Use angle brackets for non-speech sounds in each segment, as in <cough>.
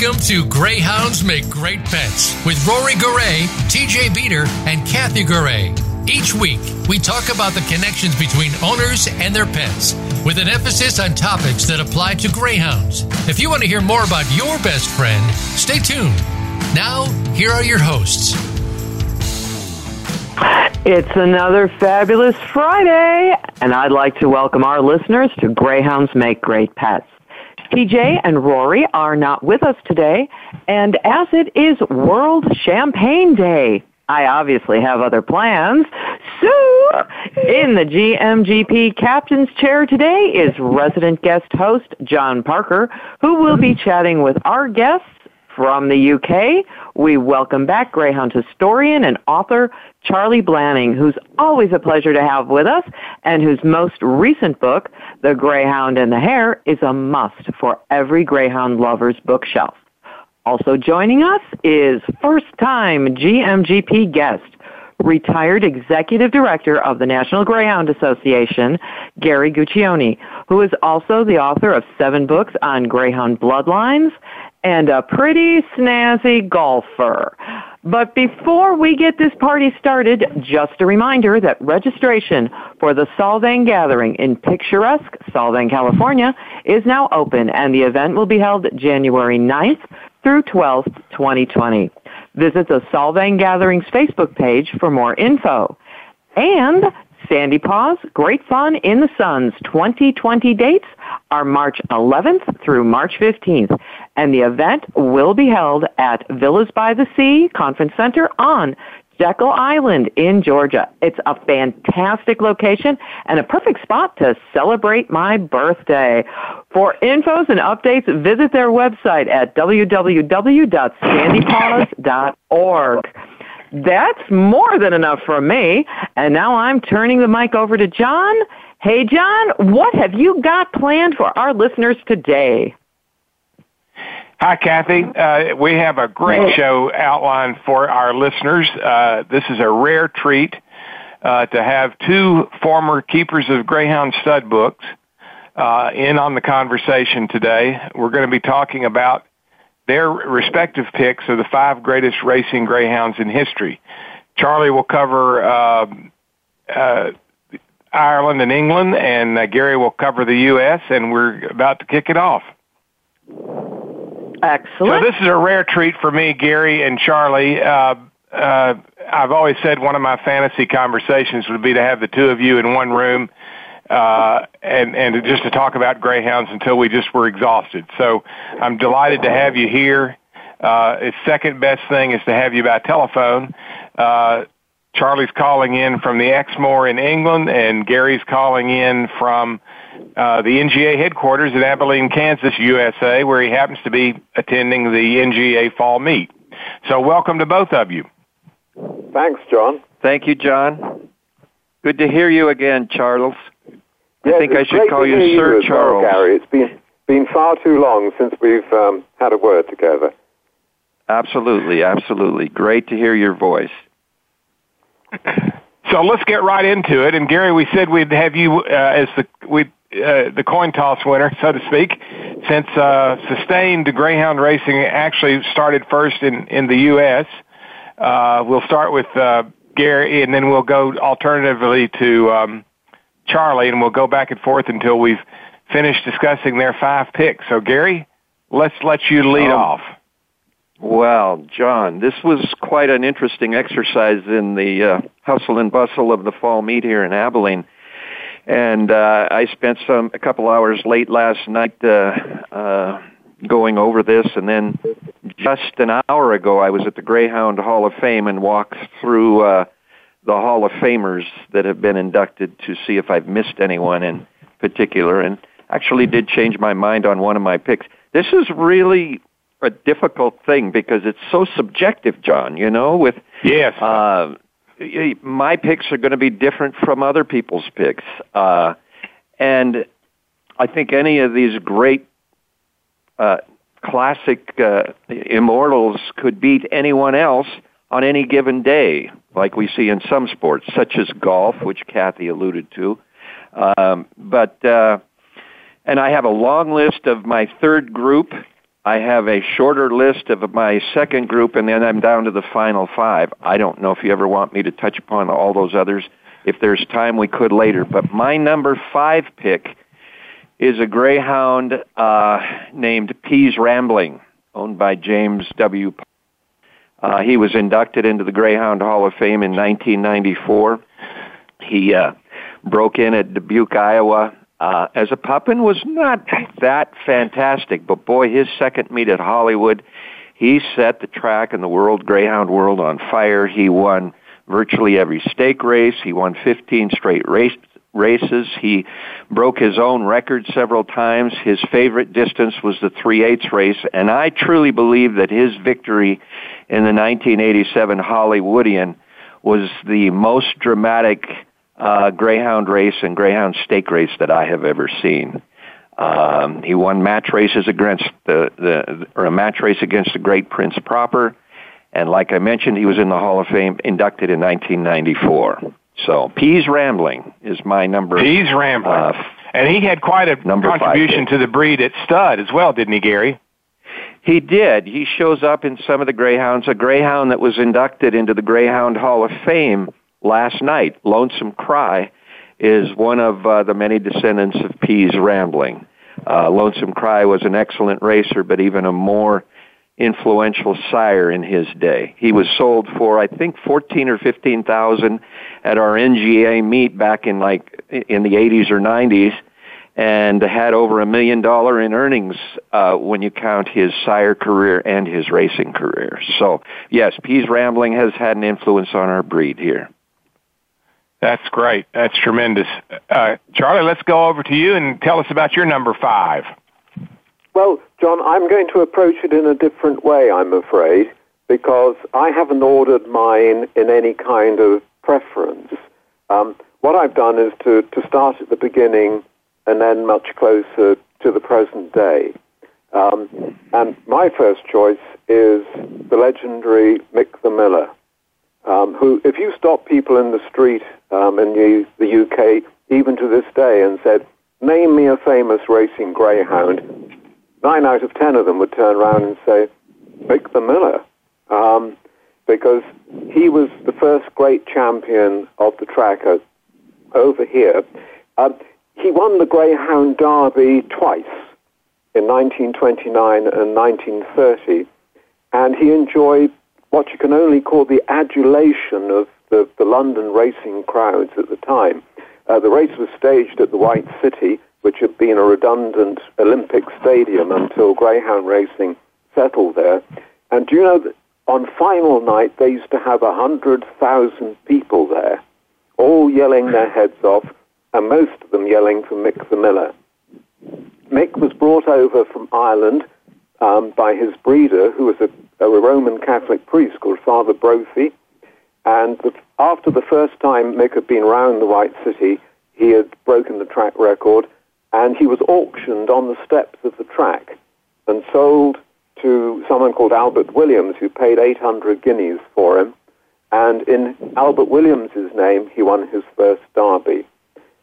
Welcome to Greyhounds Make Great Pets with Rory Garay, TJ Beater, and Kathy Garay. Each week, we talk about the connections between owners and their pets, with an emphasis on topics that apply to greyhounds. If you want to hear more about your best friend, stay tuned. Now, here are your hosts. It's another fabulous Friday, and I'd like to welcome our listeners to Greyhounds Make Great Pets. TJ and Rory are not with us today, and as it is World Champagne Day, I obviously have other plans. So, in the GMGP captain's chair today is resident guest host John Parker, who will be chatting with our guests from the UK. We welcome back Greyhound historian and author Charlie Blanning, who's always a pleasure to have with us, and whose most recent book, The Greyhound and the Hare, is a must for every Greyhound lover's bookshelf. Also joining us is first time GMGP guest, retired executive director of the National Greyhound Association, Gary Guccione, who is also the author of seven books on greyhound bloodlines and a pretty snazzy golfer. But before we get this party started, just a reminder that registration for the Solvang Gathering in picturesque Solvang, California is now open and the event will be held January 9th through 12th, 2020. Visit the Solvang Gatherings Facebook page for more info. And Sandy Paws Great Fun in the Suns 2020 dates are March 11th through March 15th, and the event will be held at Villas by the Sea Conference Center on Jekyll Island in Georgia. It's a fantastic location and a perfect spot to celebrate my birthday. For infos and updates, visit their website at www.sandypaws.org. That's more than enough for me. And now I'm turning the mic over to John. Hey, John, what have you got planned for our listeners today? Hi, Kathy. Uh, we have a great show outlined for our listeners. Uh, this is a rare treat uh, to have two former keepers of Greyhound stud books uh, in on the conversation today. We're going to be talking about their respective picks of the five greatest racing greyhounds in history. Charlie will cover uh, uh, Ireland and England, and uh, Gary will cover the U.S., and we're about to kick it off. Excellent. So this is a rare treat for me, Gary and Charlie. Uh, uh, I've always said one of my fantasy conversations would be to have the two of you in one room uh, and and just to talk about greyhounds until we just were exhausted. So I'm delighted to have you here. Uh, its second best thing is to have you by telephone. Uh, Charlie's calling in from the Exmoor in England, and Gary's calling in from uh, the NGA headquarters in Abilene, Kansas, USA, where he happens to be attending the NGA fall meet. So welcome to both of you. Thanks, John. Thank you, John. Good to hear you again, Charles. Yes, I think I should call you hear Sir as well, Charles. Gary. It's been been far too long since we've um, had a word together. Absolutely, absolutely. Great to hear your voice. So let's get right into it. And Gary, we said we'd have you uh, as the we uh, the coin toss winner, so to speak, since uh, sustained greyhound racing actually started first in in the U.S. Uh, we'll start with uh, Gary, and then we'll go alternatively to um, Charlie, and we'll go back and forth until we've finished discussing their five picks. So, Gary, let's let you lead Um, off. Well, John, this was quite an interesting exercise in the uh, hustle and bustle of the fall meet here in Abilene. And uh, I spent some a couple hours late last night uh, uh, going over this, and then just an hour ago, I was at the Greyhound Hall of Fame and walked through uh, the Hall of Famers that have been inducted to see if I've missed anyone in particular, and actually did change my mind on one of my picks. This is really a difficult thing because it's so subjective, John. You know, with Yes. uh, my picks are going to be different from other people's picks, uh, and I think any of these great uh, classic uh, immortals could beat anyone else on any given day, like we see in some sports, such as golf, which Kathy alluded to. Um, but uh, and I have a long list of my third group I have a shorter list of my second group, and then I'm down to the final five. I don't know if you ever want me to touch upon all those others. If there's time, we could later. But my number five pick is a greyhound uh, named P's Rambling, owned by James W. Uh, he was inducted into the Greyhound Hall of Fame in 1994. He uh, broke in at Dubuque, Iowa, uh, as a pup and was not that fantastic. But boy, his second meet at Hollywood, he set the track in the world greyhound world on fire. He won virtually every stake race. He won 15 straight race, races. He broke his own record several times. His favorite distance was the 3 8 race, and I truly believe that his victory in the 1987 Hollywoodian was the most dramatic uh, greyhound race and greyhound stake race that I have ever seen. Um, he won match races against the, the or a match race against the Great Prince Proper, and like I mentioned, he was in the Hall of Fame, inducted in 1994. So P's Rambling is my number. P's Rambling, uh, and he had quite a contribution to the breed at stud as well, didn't he, Gary? He did. He shows up in some of the greyhounds. A greyhound that was inducted into the Greyhound Hall of Fame last night, Lonesome Cry, is one of uh, the many descendants of P's Rambling. Uh, Lonesome Cry was an excellent racer, but even a more influential sire in his day. He was sold for I think fourteen or fifteen thousand at our NGA meet back in like in the eighties or nineties, and had over a million dollar in earnings uh, when you count his sire career and his racing career. So yes, P's Rambling has had an influence on our breed here. That's great. That's tremendous. Uh, Charlie, let's go over to you and tell us about your number five. Well, John, I'm going to approach it in a different way, I'm afraid, because I haven't ordered mine in any kind of preference. Um, what I've done is to, to start at the beginning and then much closer to the present day. Um, and my first choice is the legendary Mick the Miller, um, who, if you stop people in the street um, in the, the UK, even to this day, and said, name me a famous racing greyhound, nine out of ten of them would turn around and say, Mick the Miller. Um, because he was the first great champion of the track over here. Um, he won the Greyhound Derby twice in 1929 and 1930, and he enjoyed what you can only call the adulation of the, the London racing crowds at the time. Uh, the race was staged at the White City, which had been a redundant Olympic stadium until greyhound racing settled there. And do you know that on final night they used to have a hundred thousand people there, all yelling their heads off, and most of them yelling for Mick the Miller. Mick was brought over from Ireland um, by his breeder, who was a, a, Roman Catholic priest called Father Brophy. And the, after the first time Mick had been round the White City, he had broken the track record and he was auctioned on the steps of the track and sold to someone called Albert Williams, who paid 800 guineas for him. And in Albert Williams's name, he won his first derby.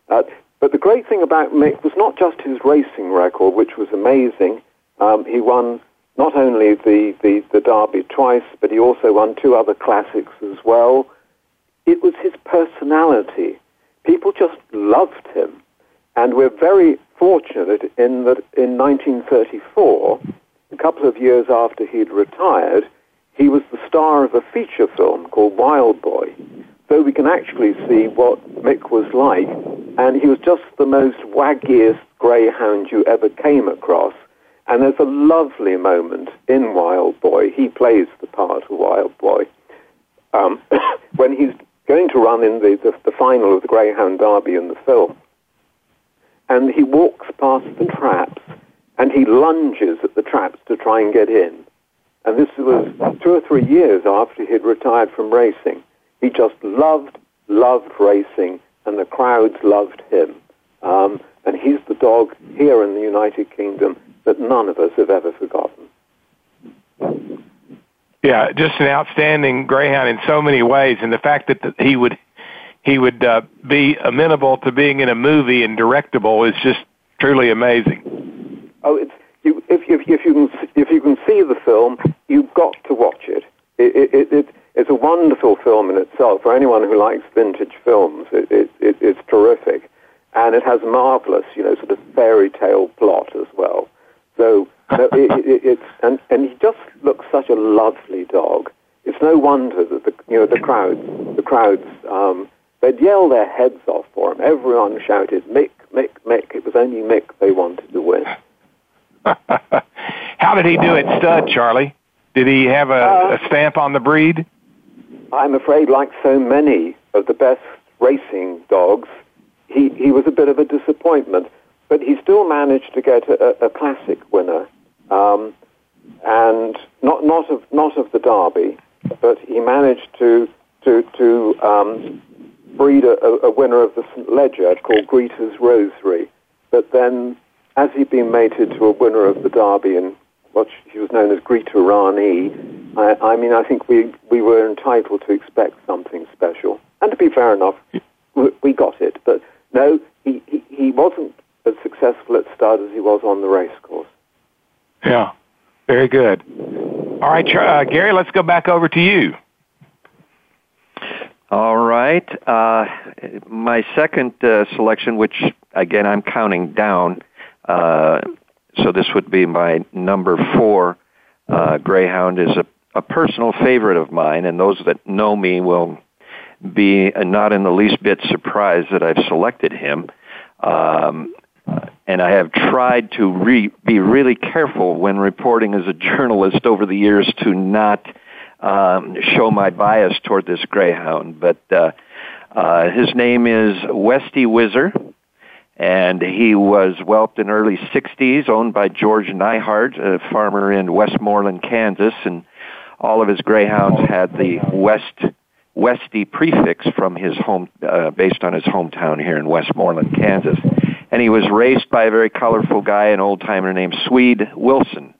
Uh, but the great thing about Mick was not just his racing record, which was amazing. Um, he won not only the, the, the Derby twice, but he also won two other classics as well. It was his personality. People just loved him. And we're very fortunate in that in 1934, a couple of years after he'd retired, he was the star of a feature film called Wild Boy. So we can actually see what Mick was like. And he was just the most waggiest greyhound you ever came across. And there's a lovely moment in Wild Boy. He plays the part of Wild Boy. Um, <coughs> when he's going to run in the, the, the final of the Greyhound Derby in the film and he walks past the traps and he lunges at the traps to try and get in. And this was two or three years after he'd retired from racing. He just loved, loved racing, and the crowds loved him. Um, and he's the dog here in the United Kingdom that none of us have ever forgotten. Yeah, just an outstanding greyhound in so many ways, and the fact that he would he would uh, be amenable to being in a movie and directable is just truly amazing. Oh, it's you, if, if, if you can if you can see the film, you've got to watch it. It, it, it, it's a wonderful film in itself. For anyone who likes vintage films, it, it, it, it's terrific, and it has marvelous, you know, sort of fairy tale plot as well. So no, it, it, it's and and he just looks such a lovely dog. It's no wonder that the you know the crowds the crowds um, they'd yell their heads off for him. Everyone shouted Mick Mick Mick. It was only Mick they wanted to win. <laughs> How did he do it, stud Charlie? Did he have a, uh, a stamp on the breed? I'm afraid, like so many of the best racing dogs, he, he was a bit of a disappointment. But he still managed to get a, a classic winner, um, and not not of not of the Derby, but he managed to to to um, breed a, a, winner of the St Leger called Greta's Rosary. But then, as he'd been mated to a winner of the Derby and what she was known as Greta Ranee, I, I mean, I think we, we were entitled to expect something special. And to be fair enough, we, we got it. But no, he, he, he wasn't as successful at stud as he was on the race course. Yeah, very good. All right, uh, Gary, let's go back over to you. All right. Uh, my second uh, selection, which again I'm counting down, uh, so this would be my number four. Uh, Greyhound is a, a personal favorite of mine, and those that know me will be not in the least bit surprised that I've selected him. Um, and I have tried to re- be really careful when reporting as a journalist over the years to not um, show my bias toward this greyhound. But uh, uh, his name is Westy Whizzer, and he was whelped in early 60s, owned by George Neihart, a farmer in Westmoreland, Kansas, and all of his greyhounds had the West Westy prefix from his home, uh, based on his hometown here in Westmoreland, Kansas. And he was raced by a very colorful guy, an old timer named Swede Wilson.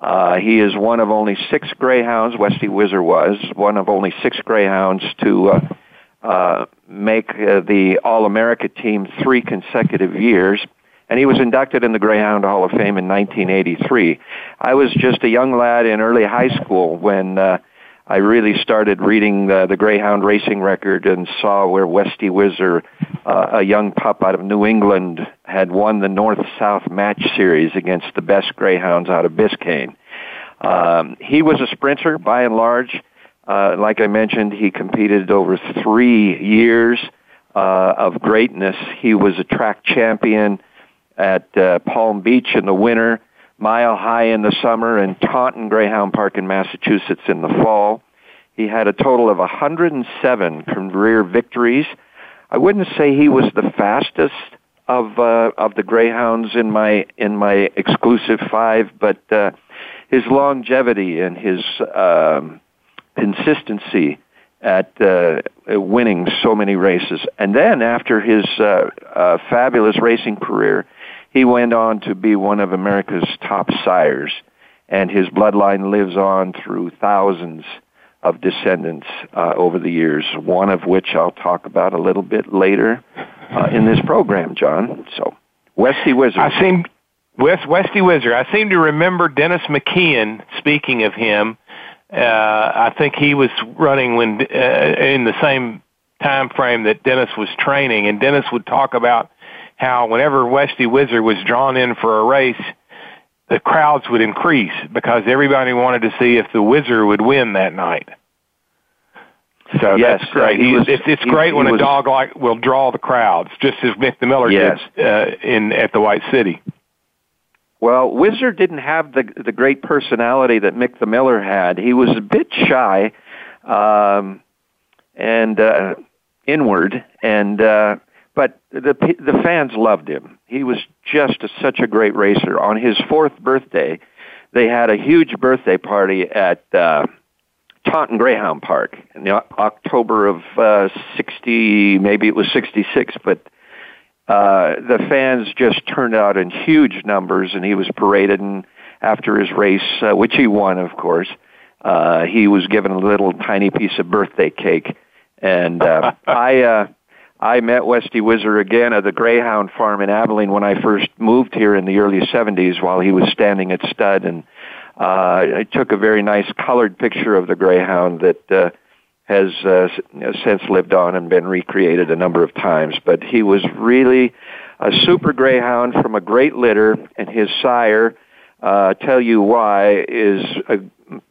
Uh, he is one of only six greyhounds, Westy Whizzer was, one of only six greyhounds to uh, uh, make uh, the All America team three consecutive years, and he was inducted in the Greyhound Hall of Fame in 1983. I was just a young lad in early high school when uh, I really started reading the, the Greyhound racing record and saw where Westy Whizzer, uh, a young pup out of New England, had won the North-South Match Series against the best Greyhounds out of Biscayne. Um, he was a sprinter by and large. Uh, like I mentioned, he competed over three years uh, of greatness. He was a track champion at uh, Palm Beach in the winter, Mile High in the summer, and Taunton Greyhound Park in Massachusetts in the fall. He had a total of 107 career victories. I wouldn't say he was the fastest of uh, of the greyhounds in my in my exclusive five, but uh, his longevity and his um, consistency at uh, winning so many races. And then after his uh, uh, fabulous racing career, he went on to be one of America's top sires, and his bloodline lives on through thousands of descendants uh, over the years. One of which I'll talk about a little bit later uh, in this program, John. So, Westy Wizard. I seem West Westy Whizzer. I seem to remember Dennis McKeon speaking of him uh, I think he was running when uh, in the same time frame that Dennis was training, and Dennis would talk about how whenever Westy Whizzer was drawn in for a race, the crowds would increase because everybody wanted to see if the Whizzer would win that night. So yes, that's great. Uh, was, it's it's great he, when he a dog like will draw the crowds, just as Mick the Miller yes. did uh, in at the White City. Well, Whizzer didn't have the the great personality that Mick the Miller had. He was a bit shy, um, and uh, inward, and uh, but the the fans loved him. He was just a, such a great racer. On his fourth birthday, they had a huge birthday party at uh, Taunton Greyhound Park in the October of uh, sixty, maybe it was sixty six, but uh, the fans just turned out in huge numbers, and he was paraded. And after his race, uh, which he won, of course, uh, he was given a little tiny piece of birthday cake. And uh, <laughs> I, uh, I met Westy Whizzer again at the Greyhound Farm in Abilene when I first moved here in the early 70s while he was standing at stud and uh, I took a very nice colored picture of the Greyhound that uh, has uh, since lived on and been recreated a number of times. But he was really a super Greyhound from a great litter, and his sire, uh, tell you why, is a,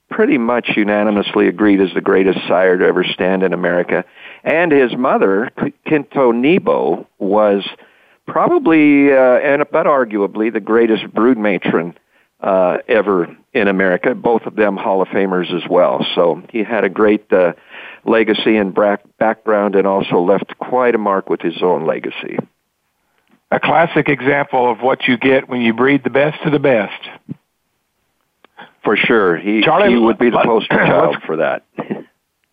pretty much unanimously agreed as the greatest sire to ever stand in America. And his mother, Kinto Nebo, was probably, uh, and but arguably, the greatest brood matron uh, ever in America. Both of them Hall of Famers as well. So he had a great uh, legacy and background, and also left quite a mark with his own legacy. A classic example of what you get when you breed the best of the best. For sure, he Charlie, he would be the poster <clears throat> child for that. <laughs>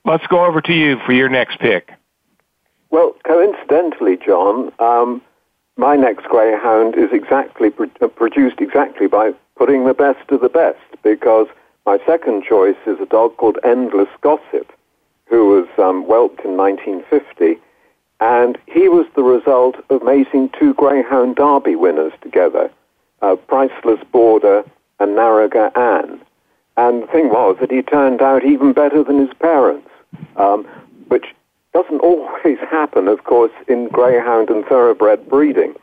let's go over to you for your next pick. Well, coincidentally, John, um, my next greyhound is exactly uh, produced exactly by putting the best of the best because my second choice is a dog called Endless Gossip, who was um, whelped in 1950, and he was the result of mating two Greyhound Derby winners together, uh, Priceless Border and Narrogar Ann. And the thing was that he turned out even better than his parents, um, which doesn't always <laughs> happen, of course, in Greyhound and Thoroughbred breeding.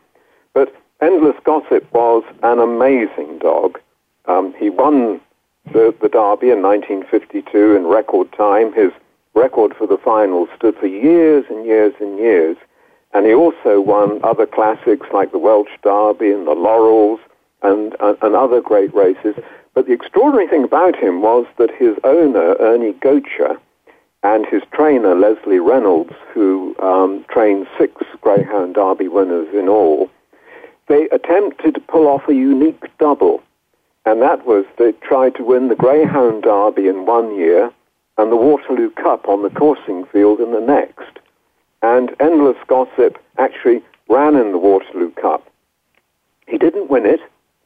But Endless Gossip was an amazing dog. Um, he won the, the Derby in 1952 in record time. His record for the final stood for years and years and years. And he also won other classics like the Welsh Derby and the Laurels and, and, and other great races. But the extraordinary thing about him was that his owner, Ernie Gocher, and his trainer, Leslie Reynolds, who um, trained six Greyhound Derby winners in all, they attempted to pull off a unique double. And that was they tried to win the Greyhound Derby in one year and the Waterloo Cup on the coursing field in the next. And Endless Gossip actually ran in the Waterloo Cup. He didn't win it,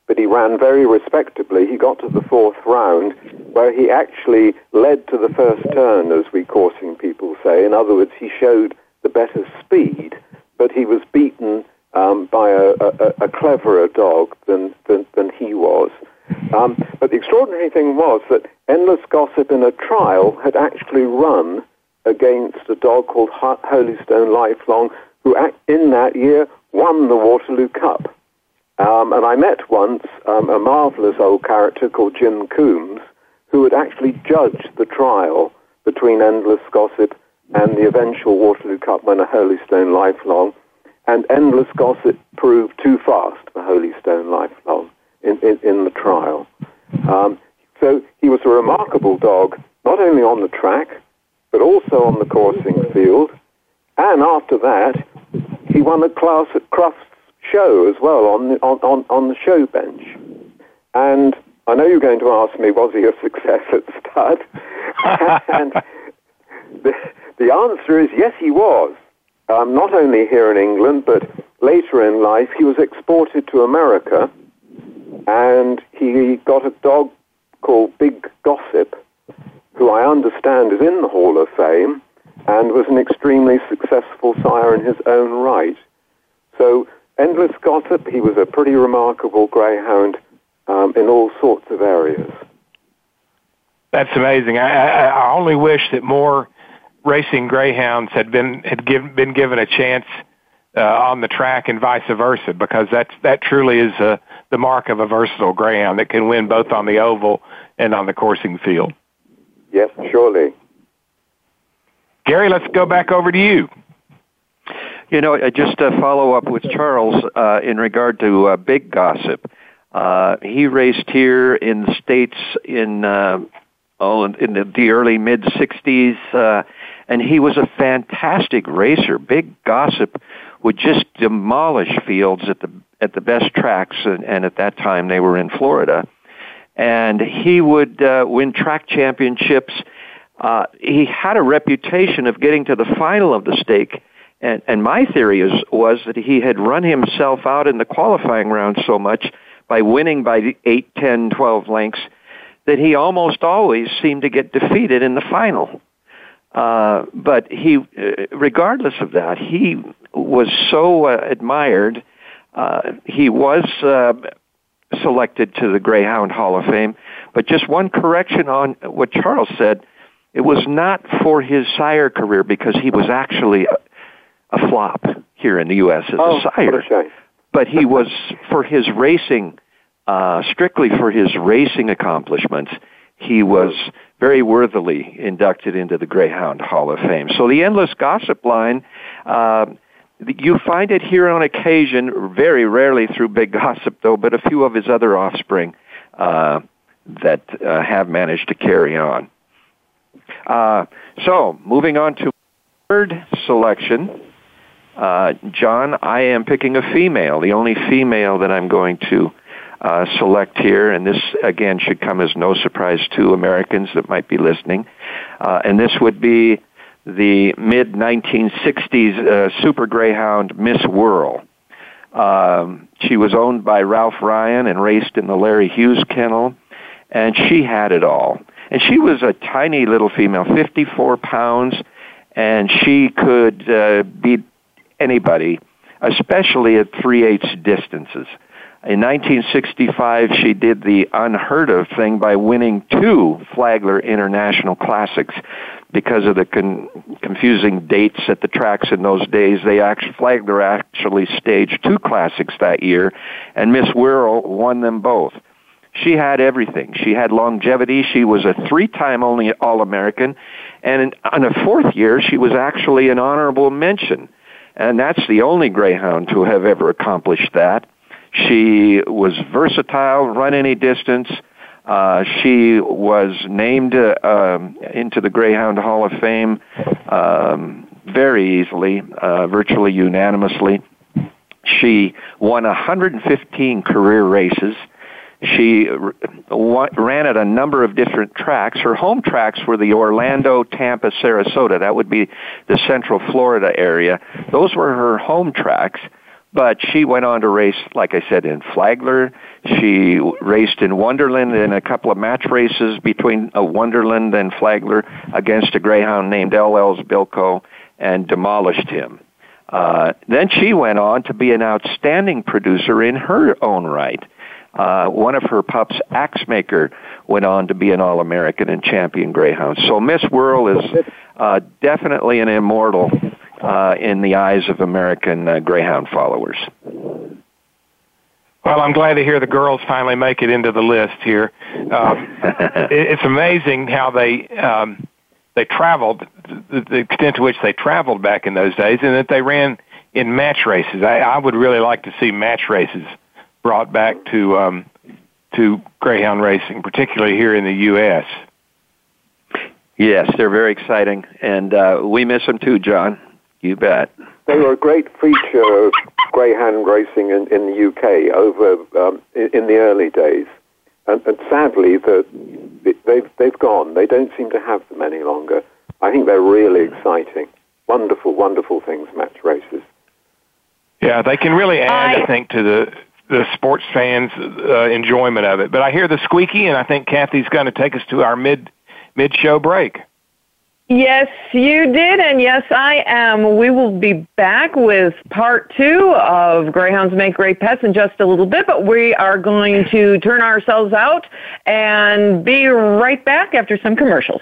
but he ran very respectably. He got to the fourth round, where he actually led to the first turn, as we coursing people say. In other words, he showed the better speed, but he was beaten um, by a, a, a, cleverer dog than, than, than he was. Um, but the extraordinary thing was that Endless Gossip in a trial had actually run against a dog called Holystone Lifelong, who in that year won the Waterloo Cup. Um, and I met once um, a marvelous old character called Jim Coombs, who had actually judged the trial between Endless Gossip and the eventual Waterloo Cup winner Holystone Lifelong. And Endless Gossip proved too fast for Holystone Lifelong in, in, in the trial. Um, so he was a remarkable dog, not only on the track, but also on the coursing field. And after that, he won a class at Crufts show as well on on, on, on the show bench. And I know you're going to ask me, was he a success at stud? <laughs> and the, the answer is yes, he was. Um, not only here in England, but later in life, he was exported to America and he got a dog called Big Gossip, who I understand is in the Hall of Fame and was an extremely successful sire in his own right. So, Endless Gossip, he was a pretty remarkable greyhound um, in all sorts of areas. That's amazing. I, I, I only wish that more racing greyhounds had been had give, been given a chance uh, on the track and vice versa, because that's that truly is uh, the mark of a versatile greyhound that can win both on the oval and on the coursing field. Yes, surely. Gary, let's go back over to you. You know, just to follow up with Charles uh, in regard to uh, Big Gossip. Uh, he raced here in the states in uh, oh in the, the early mid '60s, uh, and he was a fantastic racer. Big Gossip would just demolish fields at the at the best tracks, and, and at that time they were in Florida. And he would uh, win track championships. Uh, he had a reputation of getting to the final of the stake, and, and my theory is, was that he had run himself out in the qualifying round so much by winning by 8, 10, 12 lengths that he almost always seemed to get defeated in the final. Uh, but he, uh, regardless of that, he was so uh, admired. Uh, he was uh, selected to the Greyhound Hall of Fame. But just one correction on what Charles said. It was not for his sire career because he was actually a, flop here in the U.S. as oh, a sire. But he was for his racing, uh, strictly for his racing accomplishments. He was very worthily inducted into the Greyhound Hall of Fame. So the endless gossip line. Uh, you find it here on occasion, very rarely through big gossip, though, but a few of his other offspring uh, that uh, have managed to carry on. Uh, so, moving on to third selection. Uh, John, I am picking a female, the only female that I'm going to uh, select here, and this again should come as no surprise to Americans that might be listening. Uh, and this would be the mid 1960s uh, Super Greyhound Miss Whirl. Um, she was owned by Ralph Ryan and raced in the Larry Hughes kennel, and she had it all. And she was a tiny little female, 54 pounds, and she could uh, beat anybody, especially at 3 eighths distances. In 1965, she did the unheard of thing by winning two Flagler International Classics because of the con- confusing dates at the tracks in those days. They actually, Flagler actually staged two classics that year, and Miss Whirl won them both. She had everything. She had longevity. She was a three-time only All-American, and in, in a fourth year, she was actually an honorable mention. And that's the only greyhound to have ever accomplished that. She was versatile, run any distance. Uh, she was named uh, um, into the Greyhound Hall of Fame um, very easily, uh, virtually unanimously. She won 115 career races. She ran at a number of different tracks. Her home tracks were the Orlando, Tampa, Sarasota. That would be the Central Florida area. Those were her home tracks. But she went on to race, like I said, in Flagler. She raced in Wonderland in a couple of match races between a Wonderland and Flagler against a greyhound named LL's Bilko and demolished him. Uh, then she went on to be an outstanding producer in her own right. Uh, one of her pups, Axemaker, went on to be an All-American and champion greyhound. So Miss Whirl is uh, definitely an immortal uh, in the eyes of American uh, Greyhound followers. Well, I'm glad to hear the girls finally make it into the list here. Um, <laughs> it's amazing how they um, they traveled, the, the extent to which they traveled back in those days, and that they ran in match races. I, I would really like to see match races brought back to um, to greyhound racing, particularly here in the U.S. Yes, they're very exciting, and uh, we miss them too, John. You bet. They were a great feature of greyhound racing in, in the UK over um, in, in, the early days, and, and sadly, the, they've they've gone. They don't seem to have them any longer. I think they're really exciting, wonderful, wonderful things. Match races. Yeah, they can really add, I, I think, to the the sports fans' uh, enjoyment of it. But I hear the squeaky, and I think Kathy's going to take us to our mid mid show break. Yes, you did, and yes, I am. We will be back with part two of Greyhounds Make Great Pets in just a little bit, but we are going to turn ourselves out and be right back after some commercials.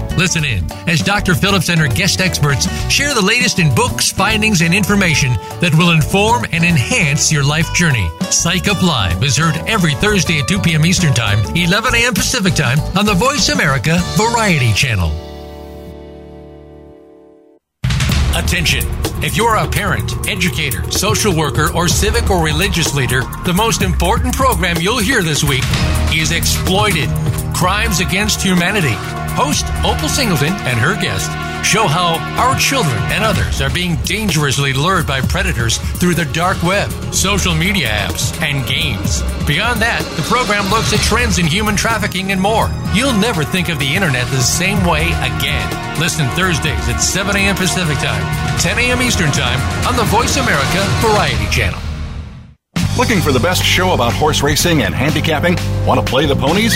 Listen in as Dr. Phillips and her guest experts share the latest in books, findings, and information that will inform and enhance your life journey. Psych Up Live is heard every Thursday at 2 p.m. Eastern Time, 11 a.m. Pacific Time on the Voice America Variety Channel. Attention! If you're a parent, educator, social worker, or civic or religious leader, the most important program you'll hear this week is Exploited Crimes Against Humanity. Host Opal Singleton and her guest show how our children and others are being dangerously lured by predators through the dark web, social media apps, and games. Beyond that, the program looks at trends in human trafficking and more. You'll never think of the internet the same way again. Listen Thursdays at 7 a.m. Pacific Time, 10 a.m. Eastern Time on the Voice America Variety Channel. Looking for the best show about horse racing and handicapping? Want to play the ponies?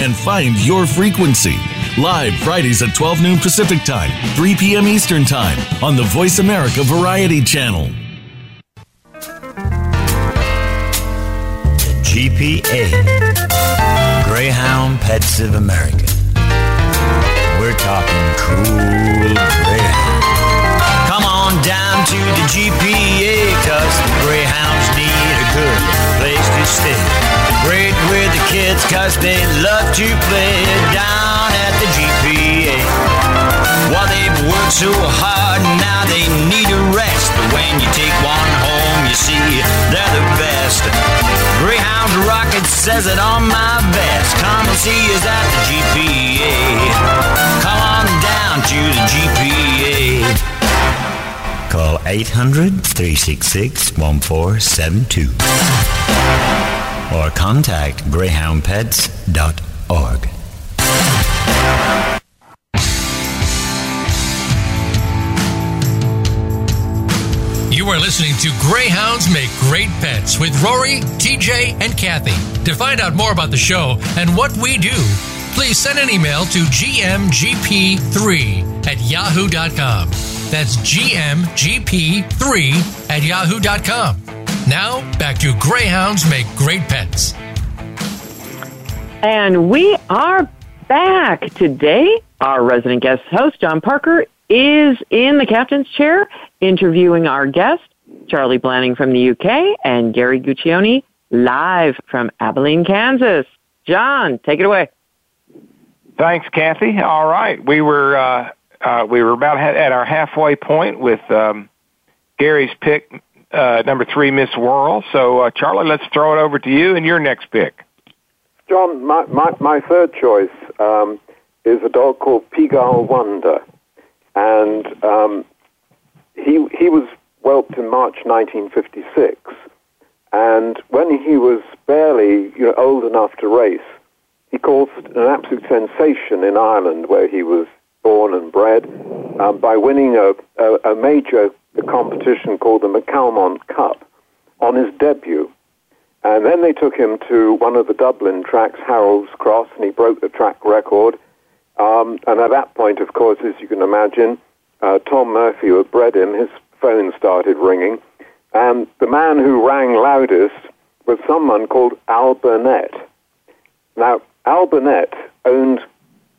and find your frequency. Live Fridays at 12 noon Pacific Time, 3 p.m. Eastern Time on the Voice America Variety Channel. GPA, Greyhound Pets of America. We're talking cool Rocket it on my vest. Come and see us at the GPA. Come on down to the GPA. Call 800 366 1472 or contact greyhoundpets.org. listening to Greyhounds Make Great Pets with Rory, TJ, and Kathy. To find out more about the show and what we do, please send an email to gmgp3 at yahoo.com. That's gmgp3 at yahoo.com. Now, back to Greyhounds Make Great Pets. And we are back. Today, our resident guest host, John Parker, is in the captain's chair interviewing our guest, Charlie Blanning from the UK, and Gary Guccione live from Abilene, Kansas. John, take it away. Thanks, Kathy. All right, we were uh, uh, we were about at our halfway point with um, Gary's pick, uh, number three, Miss Whirl. So, uh, Charlie, let's throw it over to you and your next pick. John, my, my, my third choice um, is a dog called Pigalle Wonder. And um, he, he was whelped in March 1956. And when he was barely you know, old enough to race, he caused an absolute sensation in Ireland, where he was born and bred, um, by winning a, a, a major competition called the McCalmont Cup on his debut. And then they took him to one of the Dublin tracks, Harold's Cross, and he broke the track record. Um, and at that point, of course, as you can imagine, uh, Tom Murphy, who had bred him, his phone started ringing. And the man who rang loudest was someone called Al Burnett. Now, Al Burnett owned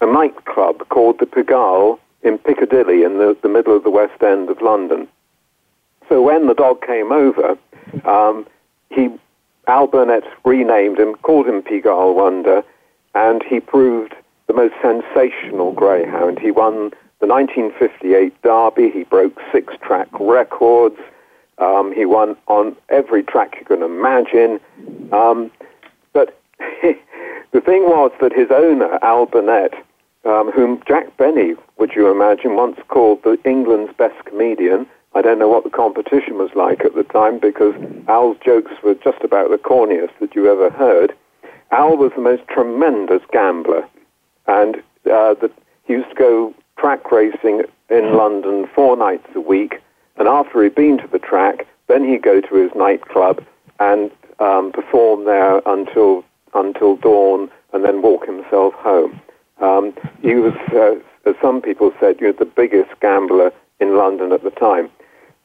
a nightclub called the Pigalle in Piccadilly in the, the middle of the West End of London. So when the dog came over, um, he Al Burnett renamed him, called him Pigalle Wonder, and he proved the most sensational greyhound. He won the 1958 Derby. He broke six track records. Um, he won on every track you can imagine. Um, but <laughs> the thing was that his owner, Al Burnett, um, whom Jack Benny, would you imagine, once called the England's best comedian, I don't know what the competition was like at the time because Al's jokes were just about the corniest that you ever heard. Al was the most tremendous gambler, and uh, the, he used to go track racing in London four nights a week. And after he'd been to the track, then he'd go to his nightclub and um, perform there until until dawn, and then walk himself home. Um, he was, uh, as some people said, you know, the biggest gambler in London at the time.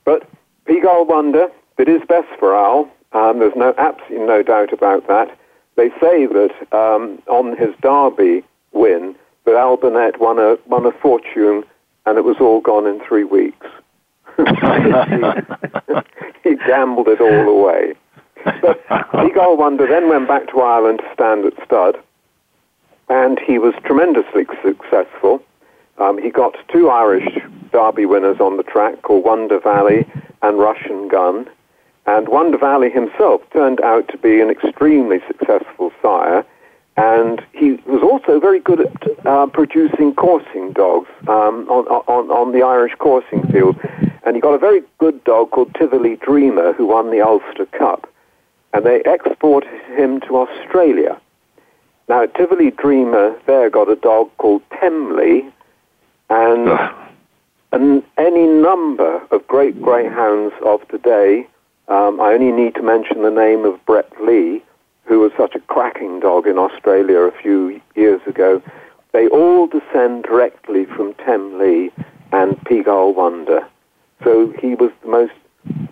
But Pigalle Wonder did his best for Al. Um, there's no absolutely no doubt about that. They say that um, on his Derby win, that Al Burnett won a won a fortune, and it was all gone in three weeks. he, <laughs> he gambled it all away. But Pigalle Wonder then went back to Ireland to stand at stud, and he was tremendously successful. Um, he got two Irish Derby winners on the track called Wonder Valley and Russian Gun. And Wonder Valley himself turned out to be an extremely successful sire. And he was also very good at uh, producing coursing dogs um, on, on, on the Irish coursing field. And he got a very good dog called Tivoli Dreamer who won the Ulster Cup. And they exported him to Australia. Now, Tivoli Dreamer there got a dog called Temlee, and and any number of great greyhounds of today. Um, I only need to mention the name of Brett Lee, who was such a cracking dog in Australia a few years ago. They all descend directly from Temlee and Pigalle Wonder. So he was the most,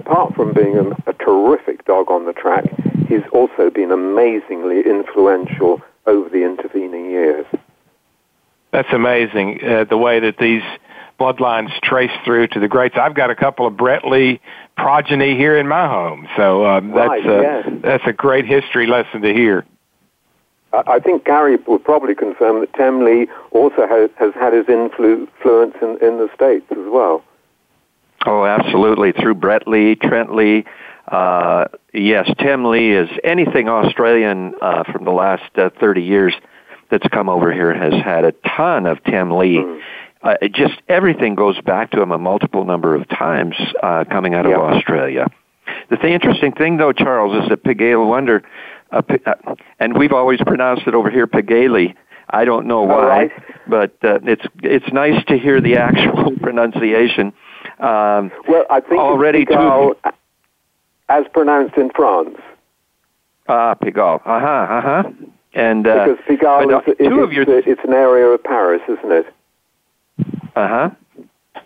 apart from being a, a terrific dog on the track, he's also been amazingly influential over the intervening years. That's amazing, uh, the way that these bloodlines trace through to the greats. I've got a couple of Brett Lee progeny here in my home, so um, right, that's a, yes. that's a great history lesson to hear. I think Gary will probably confirm that Temlee also has, has had his influ- influence in, in the States as well. Oh, absolutely. Through Brett Lee, Trent Lee. Uh, yes, Tim Lee is anything Australian uh, from the last uh, 30 years that's come over here has had a ton of Tim Lee. Mm. Uh, it just everything goes back to him a multiple number of times uh, coming out of Yeah. Australia. The th- interesting thing, though, Charles, is that Pigalle Wonder, uh, uh, and we've always pronounced it over here Pigale. I don't know why, right. but uh, it's it's nice to hear the <laughs> actual pronunciation. Um, Well, I think Already it's Pigalle, as pronounced in France, Ah, Pigalle. Uh huh. Uh huh. And uh, because Pigalle uh, is, is, two of your it's an area of Paris, isn't it? Uh huh.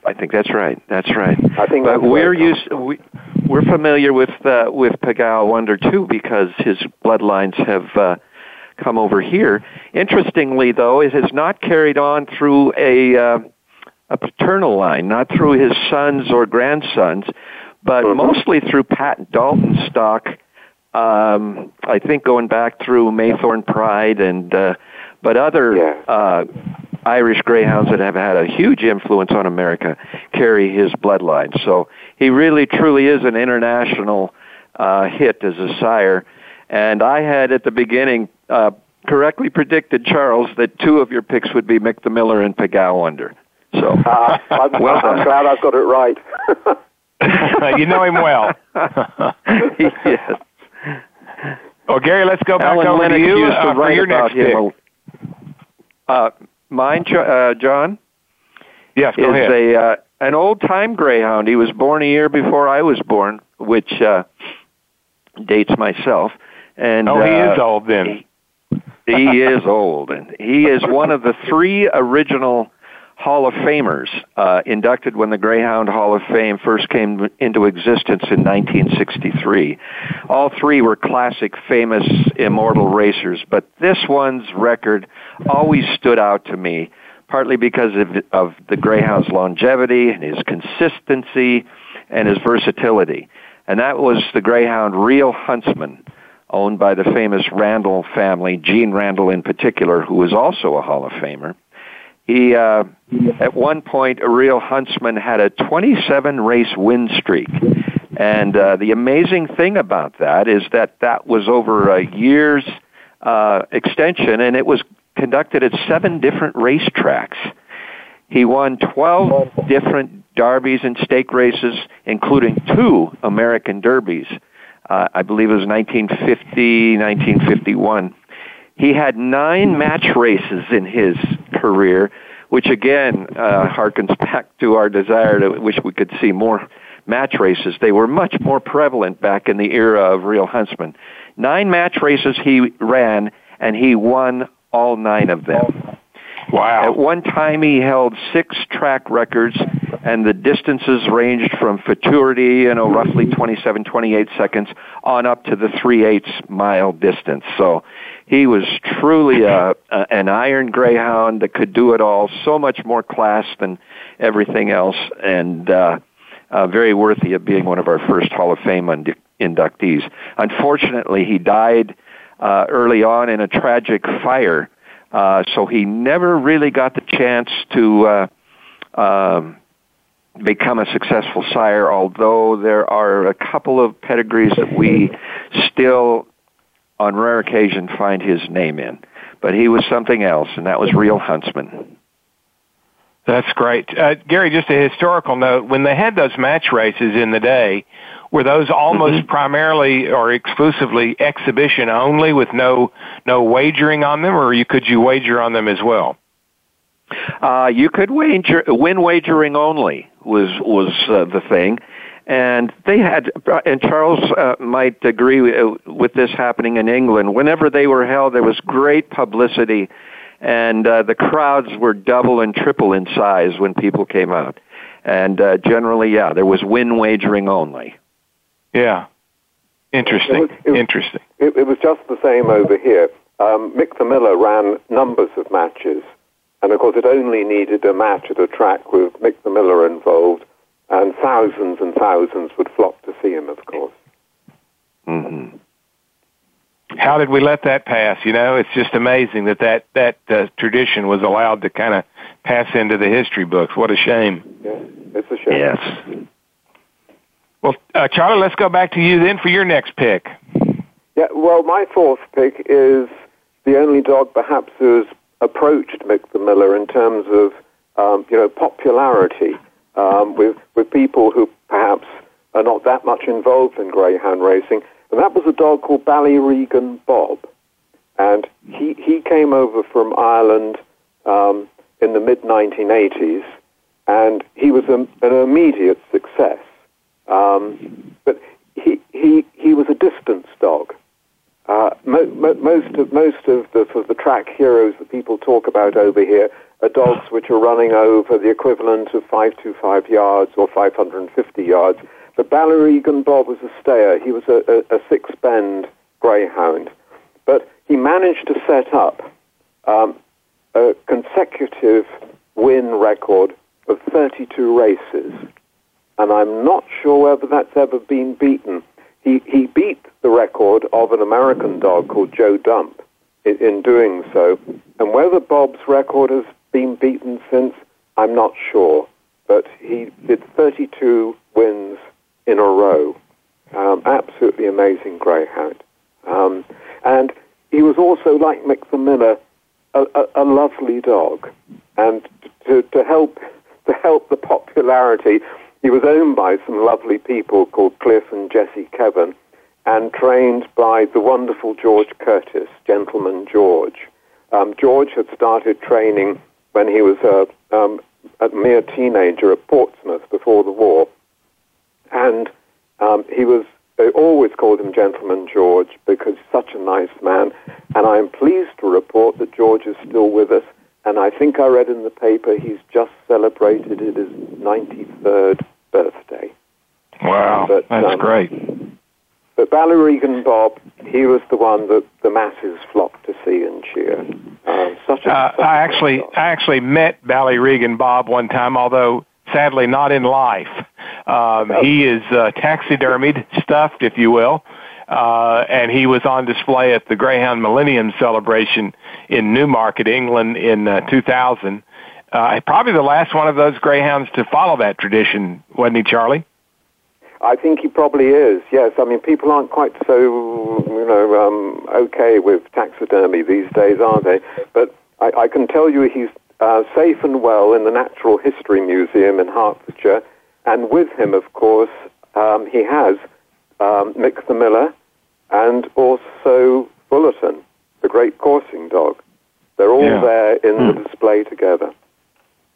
I think that's right. That's right. I think But that's we're used we we're familiar with uh, with Pigalle Wonder too because his bloodlines have uh, come over here. Interestingly, though, it has not carried on through a uh, a paternal line, not through his sons or grandsons, but Mhm. mostly through Pat Dalton stock. Um, I think going back through Maythorn Pride and uh, but other Yeah. uh, Irish greyhounds that have had a huge influence on America carry his bloodline. So he really truly is an international uh, hit as a sire. And I had at the beginning uh, correctly predicted, Charles, that two of your picks would be Mick the Miller and Pigalle Wonder. So Uh, <laughs> I'm, Well I'm done. glad I've got it right. <laughs> you know him well. <laughs> yes. Well, Gary, let's go back Alan over Lennox to you used to uh, for your about next pick. him. Uh, mine, uh, John, Yes, go is ahead. a uh, an old time greyhound. He was born a year before I was born, which uh, dates myself. And oh, he uh, is old then. he is old, and he is one of the three original Hall of Famers uh, inducted when the Greyhound Hall of Fame first came into existence in 1963. All three were classic, famous, immortal racers, but this one's record always stood out to me, partly because of, of the Greyhound's longevity and his consistency and his versatility. And that was the Greyhound Real Huntsman owned by the famous Randall family, Gene Randall in particular, who was also a Hall of Famer. He, uh, at one point, a real huntsman had a 27 race win streak. And uh, the amazing thing about that is that that was over a year's uh, extension, and it was conducted at seven different racetracks. He won 12 different derbies and stake races, including two American derbies. Uh, I believe it was 1950, 1951. He had nine match races in his career, which again uh, harkens back to our desire to wish we could see more match races. They were much more prevalent back in the era of real huntsmen. Nine match races he ran, and he won all nine of them. Wow. At one time, he held six track records, and the distances ranged from futurity, you know, roughly 27, 28 seconds, on up to the 3 eighths mile distance. So he was truly a, a, an iron greyhound that could do it all, so much more class than everything else, and uh, uh, very worthy of being one of our first Hall of Fame und- inductees. Unfortunately, he died uh, early on in a tragic fire. Uh, so he never really got the chance to uh, um, become a successful sire, although there are a couple of pedigrees that we still, on rare occasion, find his name in. But he was something else, and that was Real Huntsman. That's great. Uh, Gary, just a historical note. When they had those match races in the day, were those almost Mm-hmm. primarily or exclusively exhibition only with no no wagering on them or you could you wager on them as well? Uh, you could wager, win wagering only was was uh, the thing, and they had. And Charles uh, might agree with, with this happening in England. Whenever they were held, there was great publicity, and uh, the crowds were double and triple in size when people came out. And uh, generally, yeah, there was win wagering only. Yeah. Interesting. It was- it was- Interesting. It, it was just the same over here. Um, Mick the Miller ran numbers of matches, and of course, it only needed a match at a track with Mick the Miller involved, and thousands and thousands would flock to see him, of course. hmm How did we let that pass? You know, it's just amazing that that that uh, tradition was allowed to kind of pass into the history books. What a shame. Yeah, it's a shame. Yes. Well, uh, Charlie, let's go back to you then for your next pick. Yeah, well, my fourth pick is the only dog perhaps who's approached Mick the Miller in terms of, um, you know, popularity um, with, with people who perhaps are not that much involved in greyhound racing. And that was a dog called Ballyregan Bob. And he, he came over from Ireland um, in the mid-1980s, and he was a, an immediate success. Um, but he, he, he was a distance dog. Uh, mo- mo- most of most of the sort of the track heroes that people talk about over here dogs which are running over the equivalent of 525 yards or 550 yards. But Ballyregan Bob was a stayer. He was a, a, a six-bend greyhound, but he managed to set up um, a consecutive win record of 32 races, and I'm not sure whether that's ever been beaten. He, he beat the record of an American dog called Joe Dump in, in doing so. And whether Bob's record has been beaten since, I'm not sure. But he did 32 wins in a row. Um, absolutely amazing greyhound. Um, and he was also, like Mick the Miller, a, a, a lovely dog. And to, to help to help the popularity, he was owned by some lovely people called Cliff and Jesse Kevern, and trained by the wonderful George Curtis, Gentleman George. Um, George had started training when he was a, um, a mere teenager at Portsmouth before the war. And um, he was, they always called him Gentleman George because he's such a nice man. And I am pleased to report that George is still with us. And I think I read in the paper he's just celebrated his 93rd birthday. Wow, but, that's um, great. But Ballyregan Bob, he was the one that the masses flocked to see and cheer. Um, such a, uh, such I actually, I actually met Ballyregan Bob one time, although sadly not in life. Um, oh. He is uh, taxidermied, stuffed, if you will. Uh, and he was on display at the Greyhound Millennium Celebration in Newmarket, England, in uh, 2000. Uh, probably the last one of those greyhounds to follow that tradition, wasn't he, Charlie? I think he probably is. Yes, I mean people aren't quite so you know um, okay with taxidermy these days, are they? But I, I can tell you he's uh, safe and well in the Natural History Museum in Hertfordshire, and with him, of course, um, he has um, Mick the Miller and also Fullerton, the great coursing dog. They're all yeah. there in mm. the hmm. display together.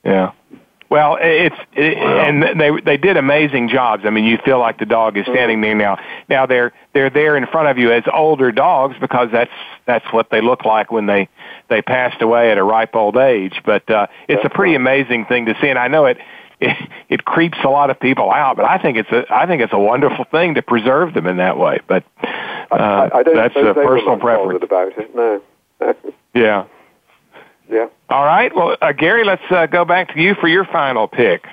Yeah. Well, it's it, wow. and they they did amazing jobs. I mean, you feel like the dog is standing there now. Now they're they're there in front of you as older dogs because that's that's what they look like when they they passed away at a ripe old age. But uh, it's that's a pretty amazing thing to see, and I know it, <laughs> it it creeps a lot of people out. But I think it's a I think it's a wonderful thing to preserve them in that way. But uh, I, I don't that's a personal preference about it. No. yeah. Yeah. All right. Well, uh, Gary, let's uh, go back to you for your final pick.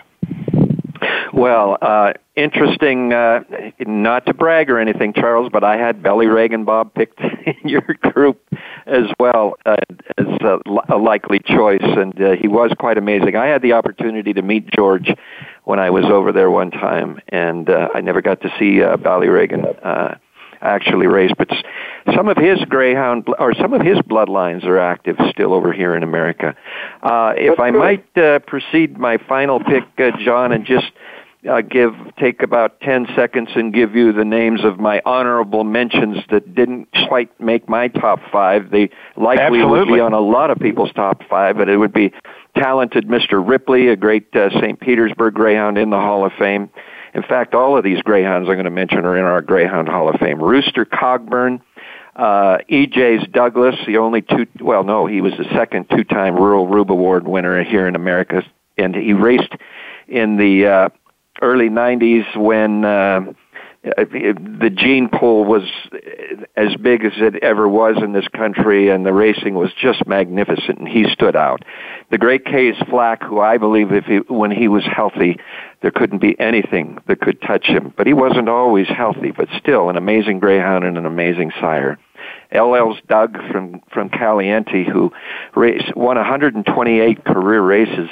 Well, uh, interesting, uh, not to brag or anything, Charles, but I had Ballyregan Bob picked in <laughs> your group as well uh, as a, a likely choice, and uh, he was quite amazing. I had the opportunity to meet George when I was over there one time, and uh, I never got to see uh, Ballyregan. Uh, actually raised, but some of his greyhound or some of his bloodlines are active still over here in America. Uh, if I might uh, proceed my final pick, uh, John, and just uh, give take about 10 seconds and give you the names of my honorable mentions that didn't quite make my top 5. They likely Absolutely. would be on a lot of people's top 5, but it would be talented Mr. Ripley, a great uh, St. Petersburg greyhound in the Hall of Fame. In fact, all of these greyhounds I'm going to mention are in our Greyhound Hall of Fame. Rooster Cogburn, uh, E.J.'s Douglas, the only two, well, no, he was the second two-time Rural Rube Award winner here in America, and he raced in the uh, early 90s when uh, the gene pool was as big as it ever was in this country, and the racing was just magnificent, and he stood out. The great K's Flak, who I believe if he, when he was healthy, there couldn't be anything that could touch him. But he wasn't always healthy, but still an amazing greyhound and an amazing sire. LL's Doug from, from Caliente, who raced, won 128 career races,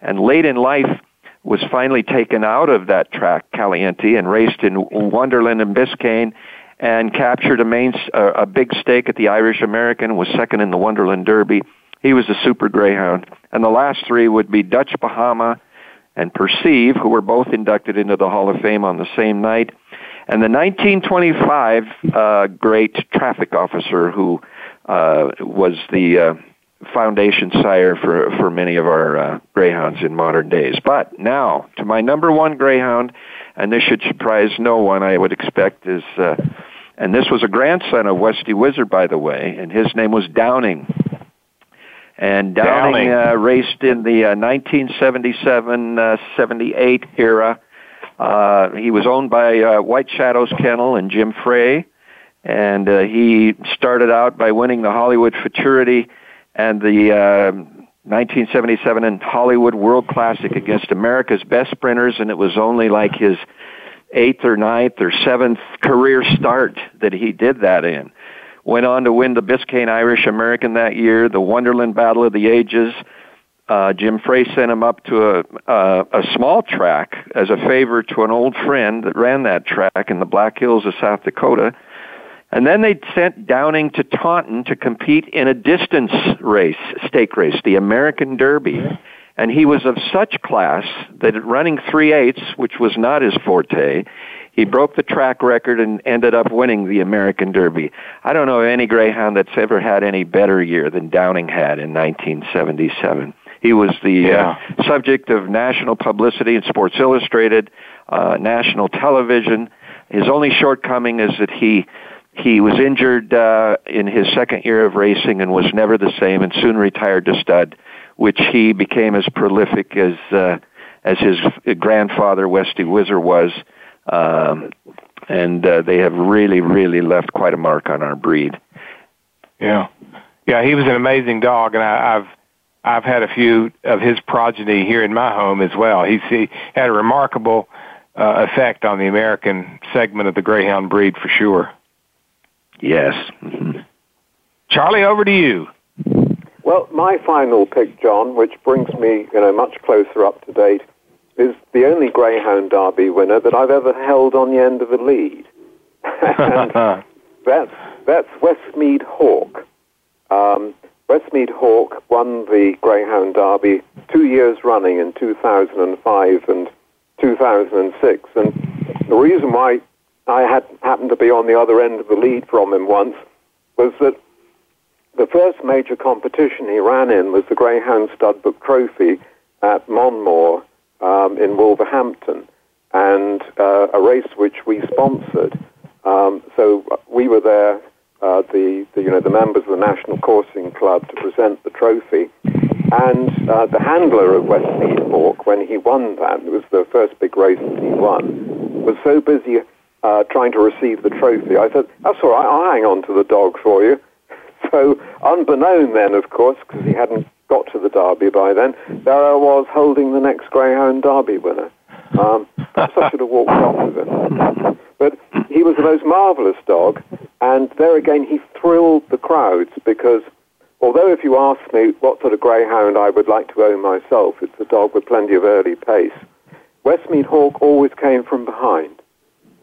and late in life, was finally taken out of that track, Caliente, and raced in Wonderland and Biscayne and captured a main uh, a big stake at the Irish American, was second in the Wonderland Derby. He was a super greyhound. And the last three would be Dutch Bahama and Perceive, who were both inducted into the Hall of Fame on the same night. And the 1925 uh, great traffic officer who uh, was the uh, foundation sire for for many of our uh, greyhounds in modern days. But now to my number one greyhound, and this should surprise no one. I would expect is, uh, and this was a grandson of Westy Whizzer, by the way, and his name was Downing. And Downing, Downing. Uh, raced in the uh, 1977 uh, 78 era. Uh, he was owned by uh, White Shadows Kennel and Jim Frey, and uh, he started out by winning the Hollywood Futurity and the uh, 1977 in Hollywood World Classic against America's best sprinters, and it was only like his eighth or ninth or seventh career start that he did that in. Went on to win the Biscayne Irish American that year, the Wonderland Battle of the Ages. Uh, Jim Frey sent him up to a, a a small track as a favor to an old friend that ran that track in the Black Hills of South Dakota and then they sent Downing to Taunton to compete in a distance race, stake race, the American Derby. And he was of such class that at running three eighths, which was not his forte, he broke the track record and ended up winning the American Derby. I don't know of any greyhound that's ever had any better year than Downing had in 1977. He was the Yeah. uh, subject of national publicity in Sports Illustrated, uh, national television. His only shortcoming is that he he was injured uh, in his second year of racing and was never the same, and soon retired to stud, which he became as prolific as uh, as his grandfather Westy Whizzer was. Um, and uh, they have really, really left quite a mark on our breed. Yeah, yeah, he was an amazing dog, and I, I've I've had a few of his progeny here in my home as well. He's, he had a remarkable uh, effect on the American segment of the greyhound breed for sure. Yes. Mm-hmm. Charlie, over to you. Well, my final pick, John, which brings me, you know, much closer up to date, is the only Greyhound Derby winner that I've ever held on the end of a lead. <laughs> and <laughs> that's that's Westmead Hawk. Um, Westmead Hawk won the Greyhound Derby two years running in 2005 and 2006. And the reason why I had happened to be on the other end of the lead from him once was that the first major competition he ran in was the Greyhound Studbook Trophy at Monmore um, in Wolverhampton, and uh, a race which we sponsored. Um, so we were there, uh, the, the you know the members of the National Coursing Club to present the trophy, and uh, the handler of Westmead Hawk, when he won that, it was the first big race that he won, was so busy uh, trying to receive the trophy. I said, "That's all right. I'll hang on to the dog for you." <laughs> So, unbeknown then, of course, because he hadn't got to the Derby by then, there I was holding the next Greyhound Derby winner. Um, perhaps I should have walked off with it. <laughs> But he was the most marvellous dog, and there again, he thrilled the crowds because although if you ask me what sort of greyhound I would like to own myself, it's a dog with plenty of early pace. Westmead Hawk always came from behind.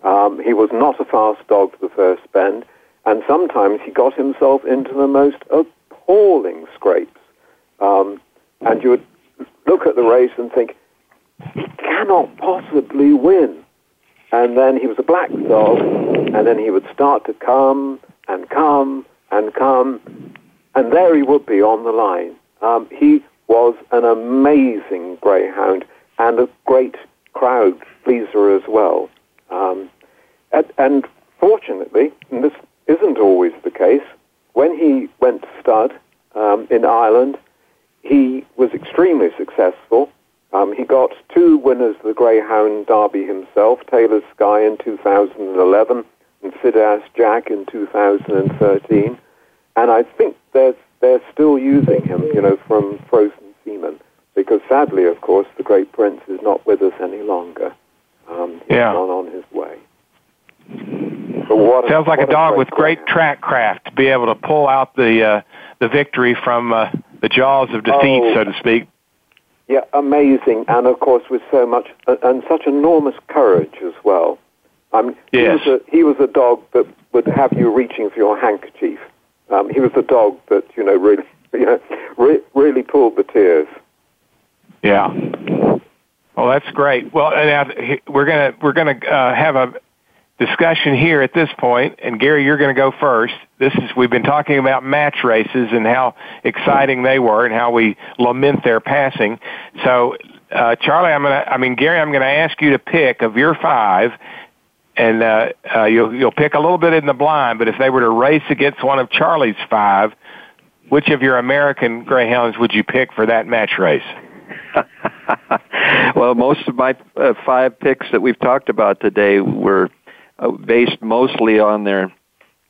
Um, he was not a fast dog for the first bend, and sometimes he got himself into the most appalling scrapes. Um, and you would look at the race and think, he cannot possibly win. And then he was a black dog, and then he would start to come and come and come, and there he would be on the line. Um, he was an amazing greyhound and a great crowd pleaser as well. Um, and, and fortunately, and this isn't always the case, when he went to stud um, in Ireland, he was extremely successful. Um, he got two winners of the Greyhound Derby himself, Taylor Sky in 2011 and Sidaz Jack in 2013. And I think they're, they're still using him, you know, from Frozen semen. Because sadly, of course, the great prince is not with us any longer. Um, he's Yeah. gone on his way. What Sounds like a dog with great track craft to be able to pull out the uh, the victory from uh, the jaws of defeat, Oh. so to speak. Yeah, amazing, and of course with so much and such enormous courage as well. Um, Yes. he was a he was a dog that would have you reaching for your handkerchief. Um, he was a dog that you know really <laughs> you know re- really pulled the tears. Yeah. Well, that's great. Well, and we're gonna we're gonna uh, have a discussion here at this point, and Gary, you're going to go first. This is we've been talking about match races and how exciting they were, and how we lament their passing. So, uh, Charlie, I'm gonna, I mean Gary, I'm going to ask you to pick of your five, and uh, uh, you'll you'll pick a little bit in the blind. But if they were to race against one of Charlie's five, which of your American greyhounds would you pick for that match race? <laughs> well, most of my uh, five picks that we've talked about today were uh, based mostly on their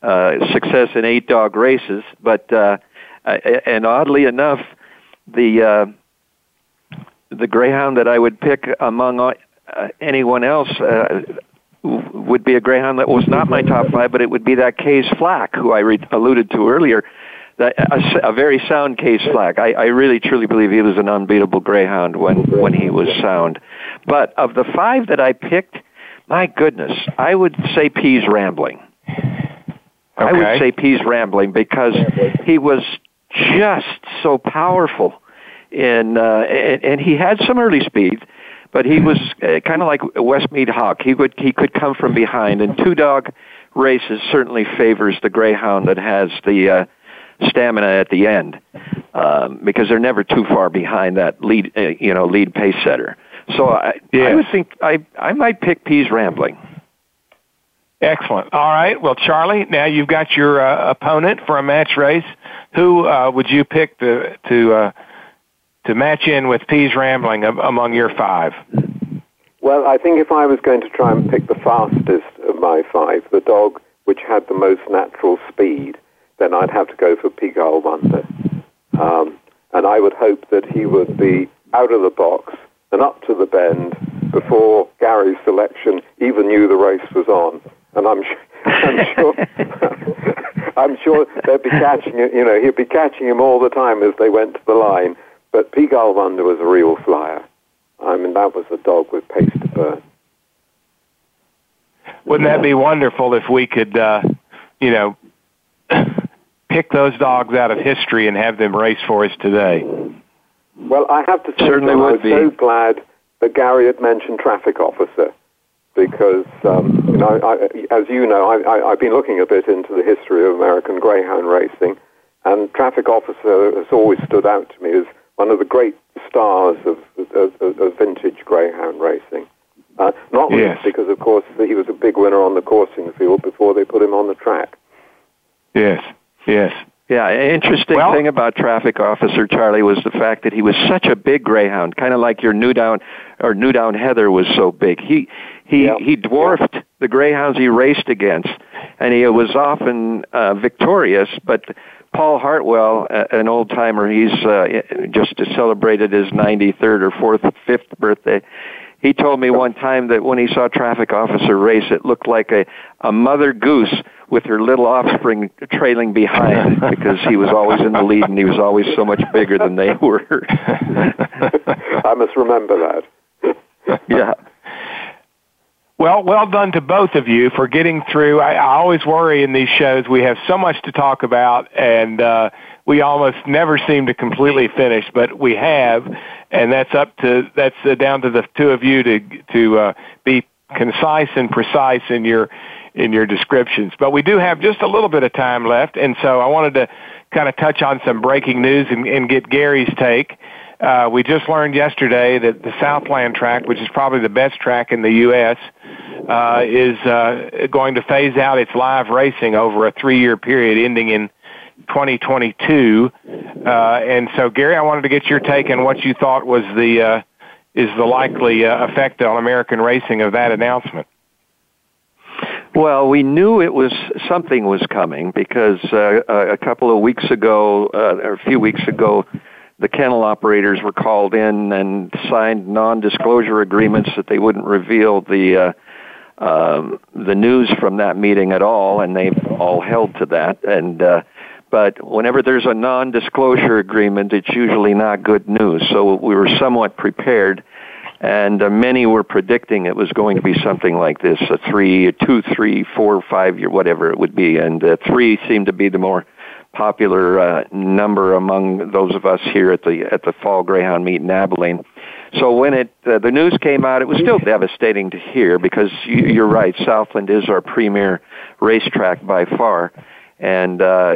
uh, success in eight dog races, but uh, and oddly enough, the uh, the greyhound that I would pick among uh, anyone else uh, would be a greyhound that was not my top five, but it would be that K's Flak, who I re- alluded to earlier. That, a, a very sound K's Flak. I, I really truly believe he was an unbeatable greyhound when when he was sound. But of the five that I picked, my goodness, I would say P's Rambling. I would say P's Rambling because he was just so powerful in uh, and, and he had some early speed, but he was uh, kind of like Westmead Hawk. He would he could come from behind, and two dog races certainly favors the greyhound that has the uh, stamina at the end um, because they're never too far behind that lead uh, you know lead pace setter. So I, yes. I would think I I might pick P's Rambling. Excellent. All right. Well, Charlie, now you've got your uh, opponent for a match race. Who uh, would you pick to to uh, to match in with P's Rambling among your five? Well, I think if I was going to try and pick the fastest of my five, the dog which had the most natural speed, then I'd have to go for Pigalle Wonder. Um, and I would hope that he would be out of the box and up to the bend before Gary's selection even knew the race was on. And I'm, <laughs> I'm sure, <laughs> I'm sure they'd be catching you know, he'd be catching him all the time as they went to the line. But Pigalle Wonder was a real flyer. I mean, that was a dog with pace to burn. Wouldn't that be wonderful if we could, uh, you know, <clears throat> pick those dogs out of history and have them race for us today? Well, I have to say, Certainly I was be. so glad that Gary had mentioned traffic officer because, um, you know, I, as you know, I, I, I've been looking a bit into the history of American greyhound racing, and traffic officer has always stood out to me as one of the great stars of, of, of vintage greyhound racing. Uh, not yes. least because, of course, he was a big winner on the coursing field before they put him on the track. Yes, yes. Yeah, interesting well, thing about traffic officer Charlie was the fact that he was such a big greyhound, kind of like your Newdown or Newdown Heather was so big. He he yep. he dwarfed yep. the greyhounds he raced against, and he was often uh, victorious. But Paul Hartwell, an old timer, he's uh, just celebrated his 93rd or fourth, fifth birthday. He told me one time that when he saw a traffic officer race, it looked like a, a mother goose with her little offspring trailing behind <laughs> because he was always in the lead and he was always so much bigger than they <laughs> were. I must remember that. <laughs> yeah. Well, well done to both of you for getting through. I, I always worry in these shows we have so much to talk about, and uh, we almost never seem to completely finish, but we have, and that's up to that's uh, down to the two of you to to uh, be concise and precise in your in your descriptions. But we do have just a little bit of time left, and so I wanted to kind of touch on some breaking news and, and get Gary's take. Uh, we just learned yesterday that the Southland track, which is probably the best track in the U.S., uh, is uh, going to phase out its live racing over a three-year period ending in 2022. Uh, and so, Gary, I wanted to get your take on what you thought was the uh, is the likely uh, effect on American racing of that announcement. Well, we knew it was something was coming because uh, a couple of weeks ago, uh, or a few weeks ago, the kennel operators were called in and signed non-disclosure agreements that they wouldn't reveal the uh, um, the news from that meeting at all, and they've all held to that. And uh, but whenever there's a non-disclosure agreement, it's usually not good news. So we were somewhat prepared, and uh, many were predicting it was going to be something like this: a three, a two, three, four, five year, whatever it would be. And uh, three seemed to be the more popular uh, number among those of us here at the at the Fall Greyhound meet in Abilene. So when it uh, the news came out, it was still devastating to hear because you, you're right. Southland is our premier racetrack by far, and uh,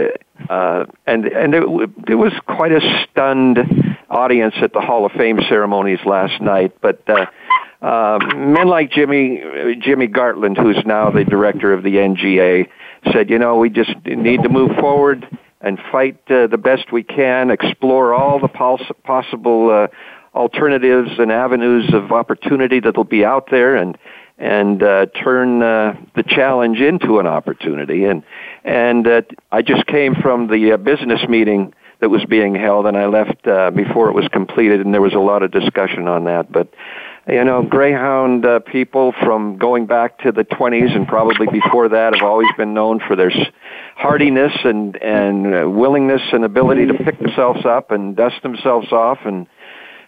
uh, and and it, it was quite a stunned audience at the Hall of Fame ceremonies last night. But uh, uh, men like Jimmy Jimmy Gartland, who's now the director of the NGA, said, you know, we just need to move forward and fight uh, the best we can, explore all the poss- possible uh, alternatives and avenues of opportunity that'll be out there, and and uh, turn uh, the challenge into an opportunity. And and uh, I just came from the uh, business meeting that was being held, and I left uh, before it was completed, and there was a lot of discussion on that. But you know, Greyhound uh, people from going back to the 20s and probably before that have always been known for their hardiness and and uh, willingness and ability to pick themselves up and dust themselves off and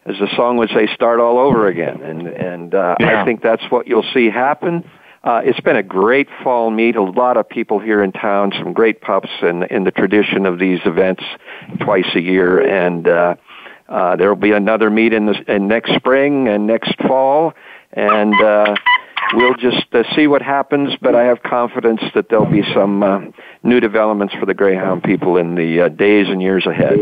as the song would say start all over again and and uh, yeah. I think that's what you'll see happen. Uh, it's been a great fall meet. A lot of people here in town, some great pups in in the tradition of these events twice a year and uh Uh, there will be another meet in, the, in next spring and next fall, and uh, we'll just uh, see what happens. But I have confidence that there'll be some uh, new developments for the Greyhound people in the uh, days and years ahead.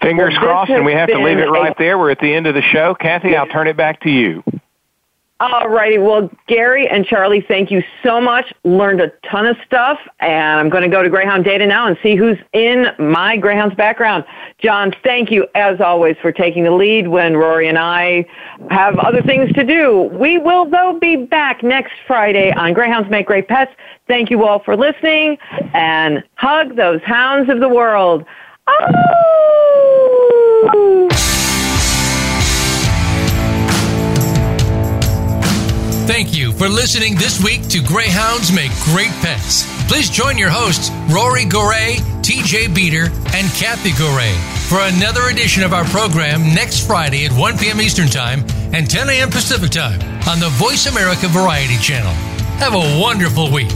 Fingers Well, crossed, and we have to leave it right a- there. We're at the end of the show. Kathy, I'll turn it back to you. All righty. Well, Gary and Charlie, thank you so much. Learned a ton of stuff, and I'm going to go to Greyhound Data now and see who's in my Greyhound's background. John, thank you as always for taking the lead when Rory and I have other things to do. We will, though, be back next Friday on Greyhounds Make Great Pets. Thank you all for listening, and hug those hounds of the world. Oh! Thank you for listening this week to Greyhounds Make Great Pets. Please join your hosts, Rory Goray, TJ Beater, and Kathy Goray, for another edition of our program next Friday at 1 p.m. Eastern Time and 10 a.m. Pacific Time on the Voice America Variety Channel. Have a wonderful week.